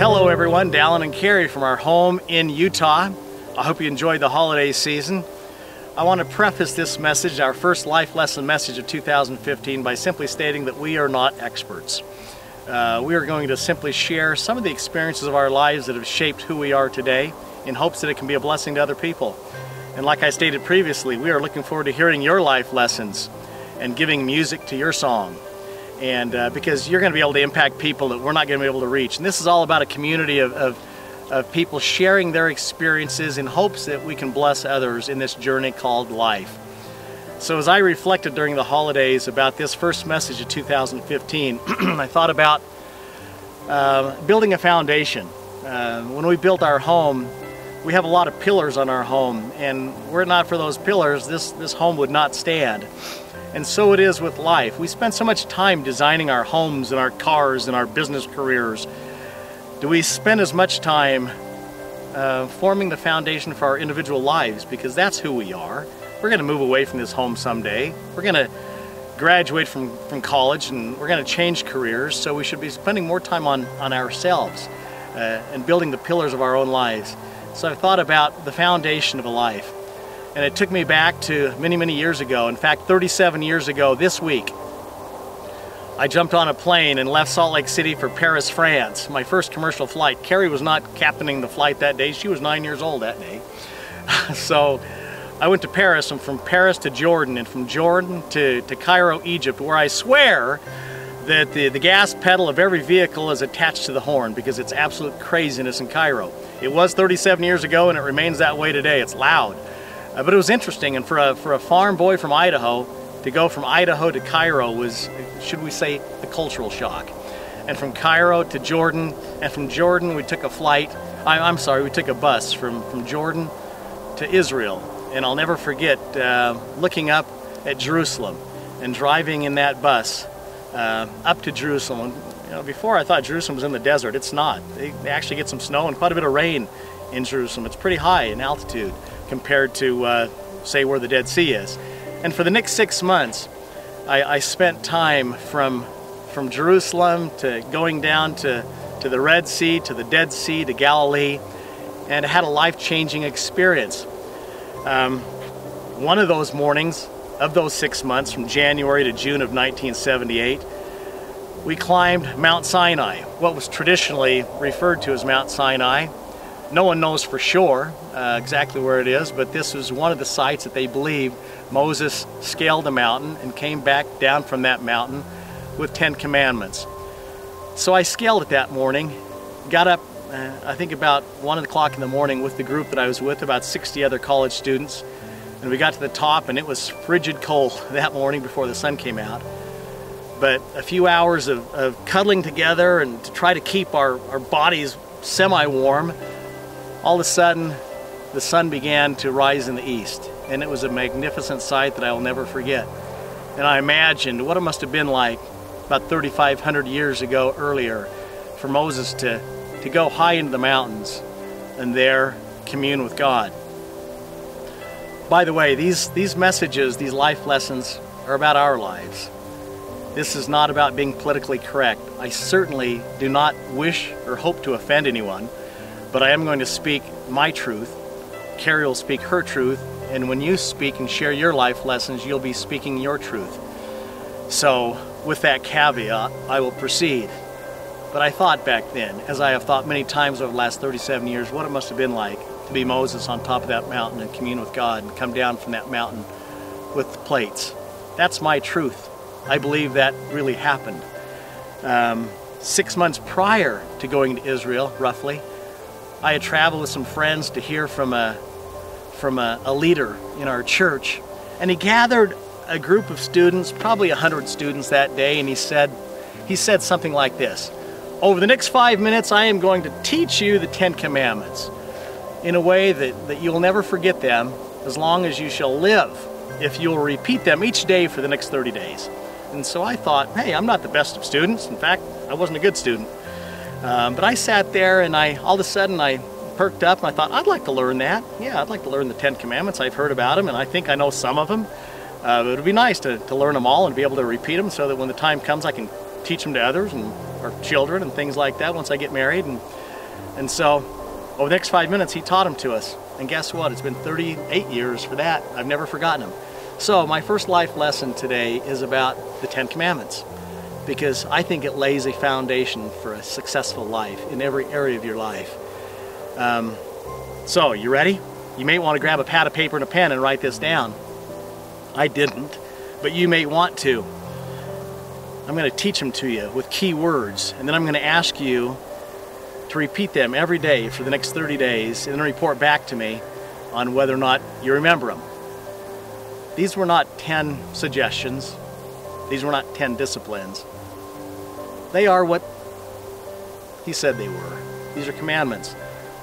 Hello everyone, Dallin and Carrie from our home in Utah. I hope you enjoyed the holiday season. I want to preface this message, our first life lesson message of 2015, by simply stating that we are not experts. Uh, we are going to simply share some of the experiences of our lives that have shaped who we are today in hopes that it can be a blessing to other people. And like I stated previously, we are looking forward to hearing your life lessons and giving music to your song and uh, because you're going to be able to impact people that we're not going to be able to reach. And this is all about a community of, of, of, people sharing their experiences in hopes that we can bless others in this journey called life. So as I reflected during the holidays about this first message of 2015, I thought about uh, building a foundation. Uh, when we built our home, we have a lot of pillars on our home, and were it not for those pillars, this, this home would not stand. And so it is with life. We spend so much time designing our homes and our cars and our business careers. Do we spend as much time uh, forming the foundation for our individual lives? Because that's who we are. We're going to move away from this home someday. We're going to graduate from, from college and we're going to change careers. So we should be spending more time on, on ourselves uh, and building the pillars of our own lives. So I've thought about the foundation of a life. And it took me back to many, many years ago. In fact, 37 years ago this week, I jumped on a plane and left Salt Lake City for Paris, France, my first commercial flight. Carrie was not captaining the flight that day. She was nine years old that day. so I went to Paris and from Paris to Jordan and from Jordan to, to Cairo, Egypt, where I swear that the, the gas pedal of every vehicle is attached to the horn because it's absolute craziness in Cairo. It was 37 years ago and it remains that way today. It's loud. Uh, but it was interesting, and for a, for a farm boy from Idaho, to go from Idaho to Cairo was, should we say, a cultural shock. And from Cairo to Jordan, and from Jordan we took a flight, I, am sorry, we took a bus from, from Jordan to Israel. And I'll never forget uh, looking up at Jerusalem and driving in that bus uh, up to Jerusalem. You know, before I thought Jerusalem was in the desert. It's not. They, they actually get some snow and quite a bit of rain in Jerusalem. It's pretty high in altitude compared to, uh, say, where the Dead Sea is. And for the next six months, I, I spent time from, from Jerusalem to going down to, to the Red Sea, to the Dead Sea, to Galilee, and had a life-changing experience. Um, one of those mornings of those six months, from January to June of 1978, we climbed Mount Sinai, what was traditionally referred to as Mount Sinai. No one knows for sure uh, exactly where it is, but this was one of the sites that they believe Moses scaled the mountain and came back down from that mountain with Ten Commandments. So I scaled it that morning, got up, uh, I think about 1 o'clock in the morning with the group that I was with, about 60 other college students, and we got to the top and it was frigid cold that morning before the sun came out. But a few hours of, of cuddling together and to try to keep our, our bodies semi-warm, all of a sudden the sun began to rise in the east and it was a magnificent sight that I will never forget. And I imagined what it must have been like about 3,500 years ago earlier for Moses to, to go high into the mountains and there commune with God. By the way, these, these messages, these life lessons are about our lives. This is not about being politically correct. I certainly do not wish or hope to offend anyone but I am going to speak my truth. Carrie will speak her truth, and when you speak and share your life lessons, you'll be speaking your truth. So, with that caveat, I will proceed. But I thought back then, as I have thought many times over the last 37 years, what it must have been like to be Moses on top of that mountain and commune with God and come down from that mountain with the plates. That's my truth. I believe that really happened. Um, six months prior to going to Israel, roughly, I had traveled with some friends to hear from a from a, a leader in our church, and he gathered a group of students, probably a hundred students that day, and he said he said something like this: "Over the next five minutes, I am going to teach you the Ten Commandments in a way that, that you'll never forget them as long as you shall live, if you'll repeat them each day for the next 30 days." And so I thought, hey, I'm not the best of students. In fact, I wasn't a good student. Um, but I sat there and I, all of a sudden I perked up and I thought, I'd like to learn that. Yeah, I'd like to learn the Ten Commandments. I've heard about them and I think I know some of them. Uh, it would be nice to, to learn them all and be able to repeat them so that when the time comes I can teach them to others and our children and things like that once I get married. And And so over the next five minutes, he taught them to us. And guess what? It's been 38 years for that. I've never forgotten them. So my first life lesson today is about the Ten Commandments because I think it lays a foundation for a successful life in every area of your life. Um, so, you ready? You may want to grab a pad of paper and a pen and write this down. I didn't, but you may want to. I'm going to teach them to you with key words, and then I'm going to ask you to repeat them every day for the next 30 days, and then report back to me on whether or not you remember them. These were not 10 suggestions. These were not 10 disciplines. They are what he said they were. These are commandments.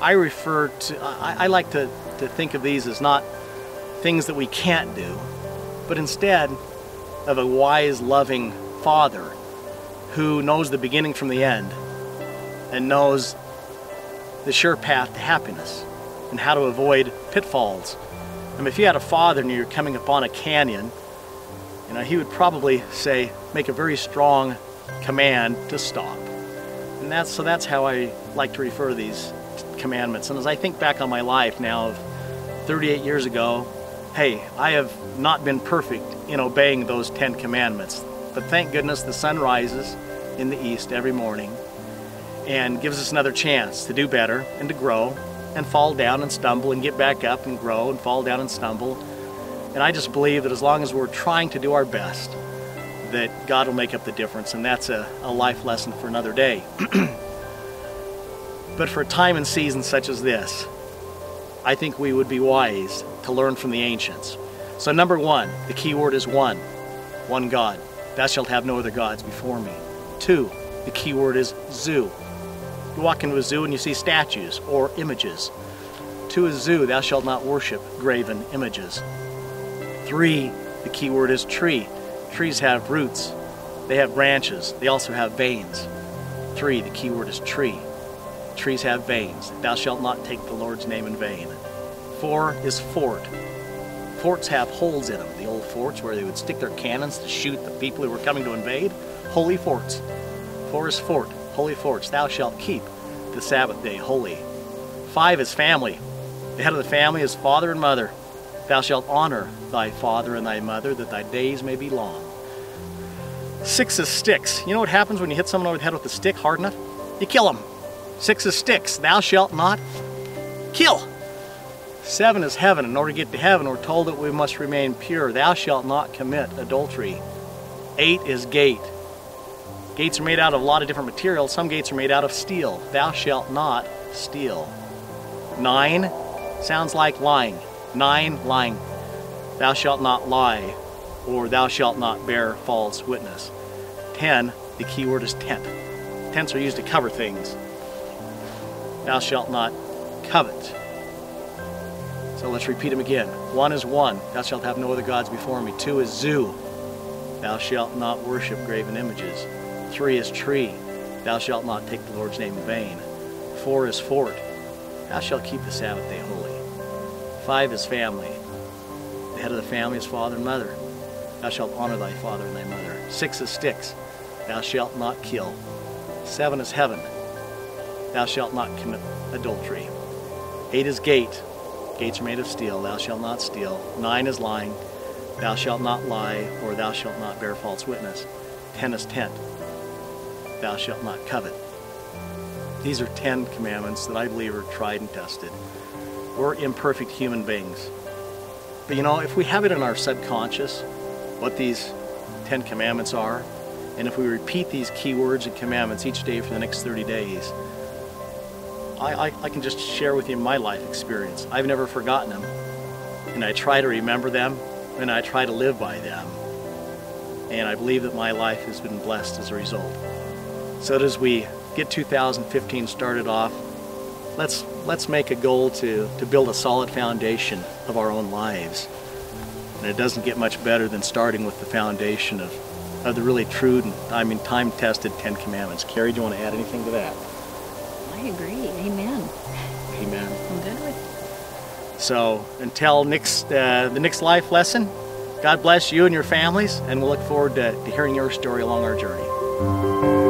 I refer to, I, I like to, to think of these as not things that we can't do, but instead of a wise, loving Father who knows the beginning from the end and knows the sure path to happiness and how to avoid pitfalls. I mean, if you had a father and you're coming upon a canyon, you know, he would probably say, make a very strong command to stop. And that's so that's how I like to refer to these commandments. And as I think back on my life now of 38 years ago, hey, I have not been perfect in obeying those 10 commandments. But thank goodness the sun rises in the east every morning and gives us another chance to do better and to grow and fall down and stumble and get back up and grow and fall down and stumble. And I just believe that as long as we're trying to do our best, that God will make up the difference, and that's a, a life lesson for another day. but for a time and season such as this, I think we would be wise to learn from the ancients. So, number one, the key word is one one God. Thou shalt have no other gods before me. Two, the key word is zoo. You walk into a zoo and you see statues or images. To a zoo, thou shalt not worship graven images. Three, the key word is tree. Trees have roots, they have branches, they also have veins. Three, the key word is tree. Trees have veins. Thou shalt not take the Lord's name in vain. Four is fort. Forts have holes in them, the old forts where they would stick their cannons to shoot the people who were coming to invade. Holy forts. Four is fort, holy forts. Thou shalt keep the Sabbath day holy. Five is family. The head of the family is father and mother. Thou shalt honor thy father and thy mother, that thy days may be long. Six is sticks. You know what happens when you hit someone over the head with a stick hard enough? You kill them. Six is sticks. Thou shalt not kill. Seven is heaven. In order to get to heaven, we're told that we must remain pure. Thou shalt not commit adultery. Eight is gate. Gates are made out of a lot of different materials. Some gates are made out of steel. Thou shalt not steal. Nine sounds like lying. Nine, lying. Thou shalt not lie, or thou shalt not bear false witness. Ten, the key word is tent. Tents are used to cover things. Thou shalt not covet. So let's repeat them again. One is one. Thou shalt have no other gods before me. Two is zoo. Thou shalt not worship graven images. Three is tree. Thou shalt not take the Lord's name in vain. Four is fort. Thou shalt keep the Sabbath day holy. Five is family. The head of the family is father and mother. Thou shalt honor thy father and thy mother. Six is sticks. Thou shalt not kill. Seven is heaven. Thou shalt not commit adultery. Eight is gate. Gates are made of steel. Thou shalt not steal. Nine is lying. Thou shalt not lie, or thou shalt not bear false witness. Ten is tent. Thou shalt not covet. These are ten commandments that I believe are tried and tested. We're imperfect human beings. But you know, if we have it in our subconscious, what these Ten Commandments are, and if we repeat these key words and commandments each day for the next 30 days, I, I, I can just share with you my life experience. I've never forgotten them, and I try to remember them, and I try to live by them. And I believe that my life has been blessed as a result. So as we get 2015 started off, let's let's make a goal to, to build a solid foundation of our own lives. And it doesn't get much better than starting with the foundation of, of the really true and I mean time-tested Ten Commandments. Carrie, do you want to add anything to that? I agree. Amen. Amen. I'm good with So until next uh, the next life lesson, God bless you and your families, and we'll look forward to, to hearing your story along our journey.